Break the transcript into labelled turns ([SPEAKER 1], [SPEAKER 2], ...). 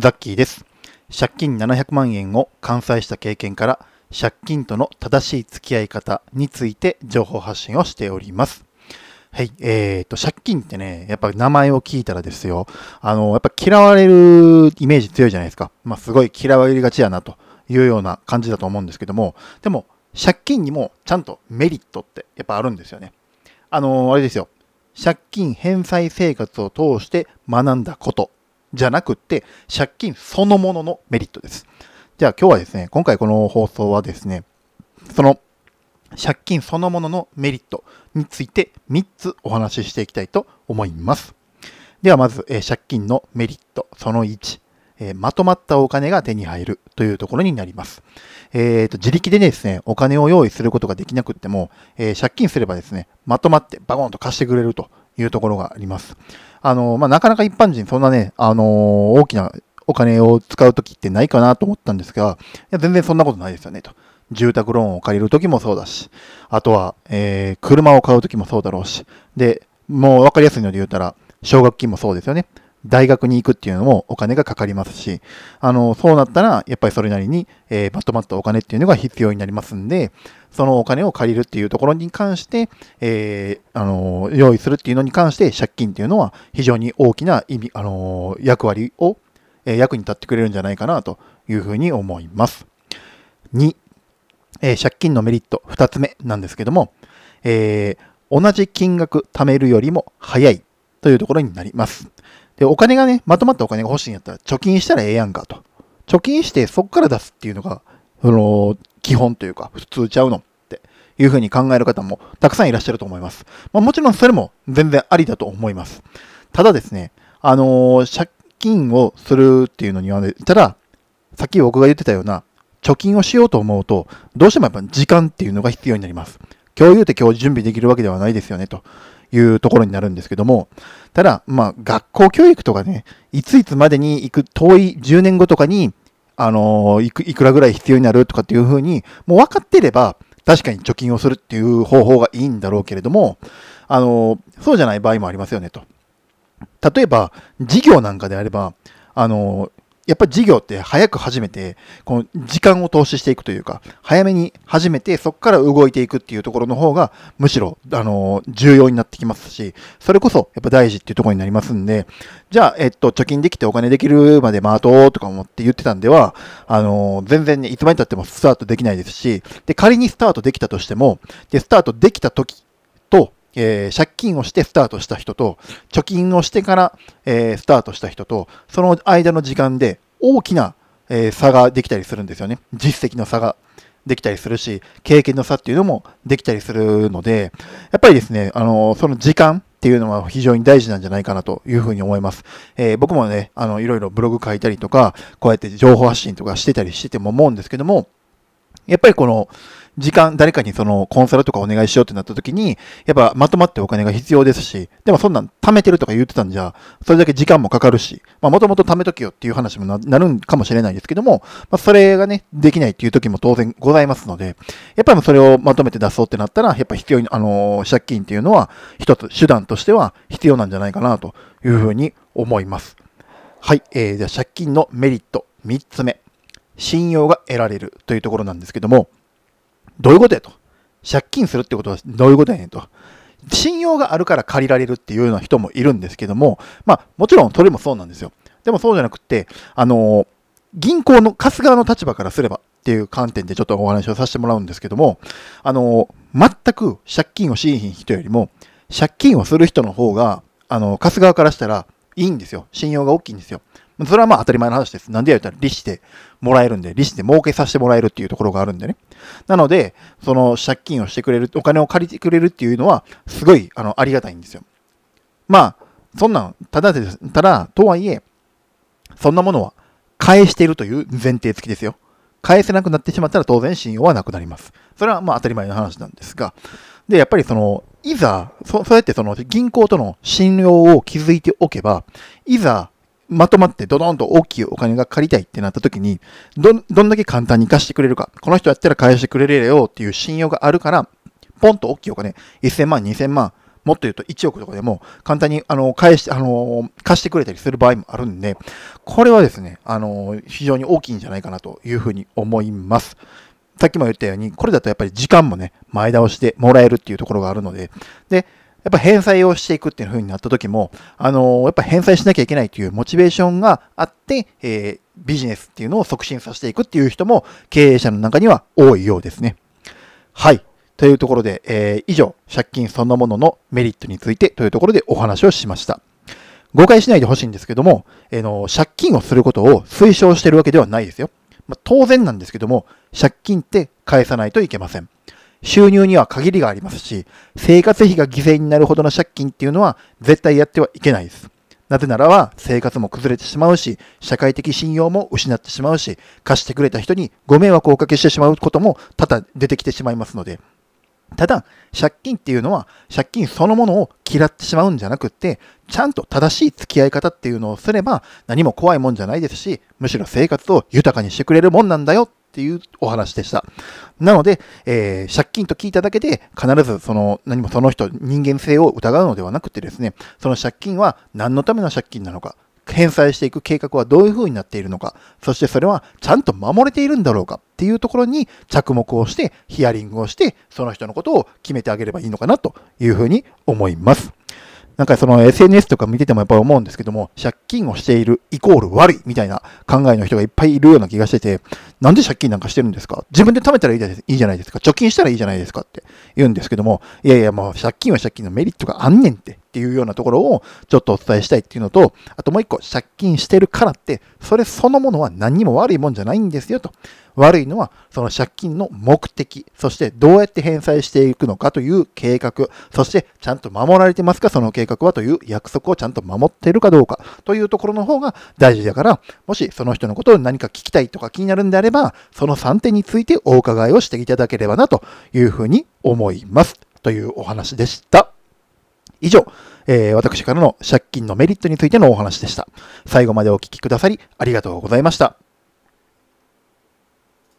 [SPEAKER 1] ザッキーです。借金700万円を完済した経験から、借金との正しい付き合い方について情報発信をしております。はい。えっ、ー、と、借金ってね、やっぱ名前を聞いたらですよ、あの、やっぱ嫌われるイメージ強いじゃないですか。まあ、すごい嫌われがちやなというような感じだと思うんですけども、でも、借金にもちゃんとメリットってやっぱあるんですよね。あの、あれですよ。借金返済生活を通して学んだことじゃなくって、借金そのもののメリットです。じゃあ今日はですね、今回この放送はですね、その借金そのもののメリットについて3つお話ししていきたいと思います。ではまず、え、借金のメリットその1、え、まとまったお金が手に入るというところになります。えーと、自力でですね、お金を用意することができなくっても、えー、借金すればですね、まとまってバゴンと貸してくれるというところがあります。あの、まあ、なかなか一般人そんなね、あの大きなお金を使うときってないかなと思ったんですが、いや全然そんなことないですよね、と。住宅ローンを借りるときもそうだし、あとは、えー、車を買うときもそうだろうし、で、もう分かりやすいので言うたら、奨学金もそうですよね。大学に行くっていうのもお金がかかりますし、あの、そうなったら、やっぱりそれなりに、えー、まとまったお金っていうのが必要になりますんで、そのお金を借りるっていうところに関して、えー、あの、用意するっていうのに関して、借金っていうのは非常に大きな意味、あの、役割を、えー、役に立ってくれるんじゃないかなというふうに思います。2、えー、借金のメリット2つ目なんですけども、えー、同じ金額貯めるよりも早いというところになります。で、お金がね、まとまったお金が欲しいんやったら貯金したらええやんかと。貯金してそこから出すっていうのが、その、基本というか、普通ちゃうのっていうふうに考える方もたくさんいらっしゃると思います。まあ、もちろんそれも全然ありだと思います。ただですね、あのー、借金をするっていうのにはね、ただ、さっき僕が言ってたような、貯金をしようと思うと、どうしてもやっぱ時間っていうのが必要になります。今日言うて今日準備できるわけではないですよね、というところになるんですけども、ただ、まあ、学校教育とかね、いついつまでに行く、遠い10年後とかに、あのいく、いくらぐらい必要になるとかっていうふうに、もう分かってれば、確かに貯金をするっていう方法がいいんだろうけれども、あのそうじゃない場合もありますよねと。例えば、事業なんかであれば、あのやっぱり事業って早く始めて、この時間を投資していくというか、早めに始めて、そこから動いていくっていうところの方が、むしろ、あの、重要になってきますし、それこそ、やっぱ大事っていうところになりますんで、じゃあ、えっと、貯金できてお金できるまで待とうとか思って言ってたんでは、あの、全然ね、いつまで経ってもスタートできないですし、で、仮にスタートできたとしても、で、スタートできた時と、えー、借金をしてスタートした人と、貯金をしてから、えー、スタートした人と、その間の時間で大きな、えー、差ができたりするんですよね。実績の差ができたりするし、経験の差っていうのもできたりするので、やっぱりですね、あの、その時間っていうのは非常に大事なんじゃないかなというふうに思います。えー、僕もね、あの、いろいろブログ書いたりとか、こうやって情報発信とかしてたりしてても思うんですけども、やっぱりこの、時間、誰かにそのコンサルとかお願いしようってなった時に、やっぱまとまってお金が必要ですし、でもそんなん貯めてるとか言ってたんじゃ、それだけ時間もかかるし、まあもともと貯めときよっていう話もなるんかもしれないですけども、まあそれがね、できないっていう時も当然ございますので、やっぱりそれをまとめて出そうってなったら、やっぱ必要に、あのー、借金っていうのは一つ手段としては必要なんじゃないかなというふうに思います。はい、えー、じゃあ借金のメリット3つ目。信用が得られるというところなんですけども、どういうことやと。借金するってことはどういうことやねんと。信用があるから借りられるっていうような人もいるんですけども、まあ、もちろんそれもそうなんですよ。でもそうじゃなくて、あの、銀行の貸す側の立場からすればっていう観点でちょっとお話をさせてもらうんですけども、あの、全く借金をしいひん人よりも、借金をする人の方が、あの、貸す側からしたらいいんですよ。信用が大きいんですよ。それはまあ当たり前の話です。なんでやったら利子でもらえるんで、利子で儲けさせてもらえるっていうところがあるんでね。なので、その借金をしてくれる、お金を借りてくれるっていうのは、すごい、あの、ありがたいんですよ。まあ、そんなん、ただで、ただ、とはいえ、そんなものは返しているという前提付きですよ。返せなくなってしまったら当然信用はなくなります。それはまあ当たり前の話なんですが、で、やっぱりその、いざ、そそうやってその銀行との信用を築いておけば、いざまとまってドドンと大きいお金が借りたいってなった時に、ど、どんだけ簡単に貸してくれるか、この人やったら返してくれるよっていう信用があるから、ポンと大きいお金、1000万、2000万、もっと言うと1億とかでも簡単にあの返して、あの貸してくれたりする場合もあるんで、これはですね、あの非常に大きいんじゃないかなというふうに思います。さっきも言ったように、これだとやっぱり時間もね、前倒してもらえるっていうところがあるので、で、やっぱ返済をしていくっていう風になった時も、あのー、やっぱ返済しなきゃいけないというモチベーションがあって、えー、ビジネスっていうのを促進させていくっていう人も経営者の中には多いようですね。はい。というところで、えー、以上、借金そのもののメリットについてというところでお話をしました。誤解しないでほしいんですけども、えー、の借金をすることを推奨してるわけではないですよ。まあ、当然なんですけども、借金って返さないといけません。収入には限りがありますし、生活費が犠牲になるほどの借金っていうのは絶対やってはいけないです。なぜならば生活も崩れてしまうし、社会的信用も失ってしまうし、貸してくれた人にご迷惑をおかけしてしまうことも多々出てきてしまいますので、ただ、借金っていうのは、借金そのものを嫌ってしまうんじゃなくって、ちゃんと正しい付き合い方っていうのをすれば、何も怖いもんじゃないですし、むしろ生活を豊かにしてくれるもんなんだよっていうお話でした。なので、えー、借金と聞いただけで、必ずその、何もその人、人間性を疑うのではなくてですね、その借金は何のための借金なのか、返済していく計画はどういう風になっているのか、そしてそれはちゃんと守れているんだろうかっていうところに着目をして、ヒアリングをして、その人のことを決めてあげればいいのかなという風に思います。なんかその SNS とか見ててもやっぱり思うんですけども、借金をしているイコール悪いみたいな考えの人がいっぱいいるような気がしてて、なんで借金なんかしてるんですか？自分で貯めたらいいじゃないですか？貯金したらいいじゃないですか？って言うんですけども、いやいやもう借金は借金のメリットがあんねんってっていうようなところをちょっとお伝えしたいっていうのと、あともう一個、借金してるからって、それそのものは何にも悪いもんじゃないんですよと。悪いのは、その借金の目的、そしてどうやって返済していくのかという計画、そしてちゃんと守られてますか、その計画はという約束をちゃんと守っているかどうかというところの方が大事だから、もしその人のことを何か聞きたいとか気になるんであれば、その3点についてお伺いをしていただければなというふうに思います。というお話でした。以上、えー、私からの借金のメリットについてのお話でした。最後までお聞きくださりありがとうございました。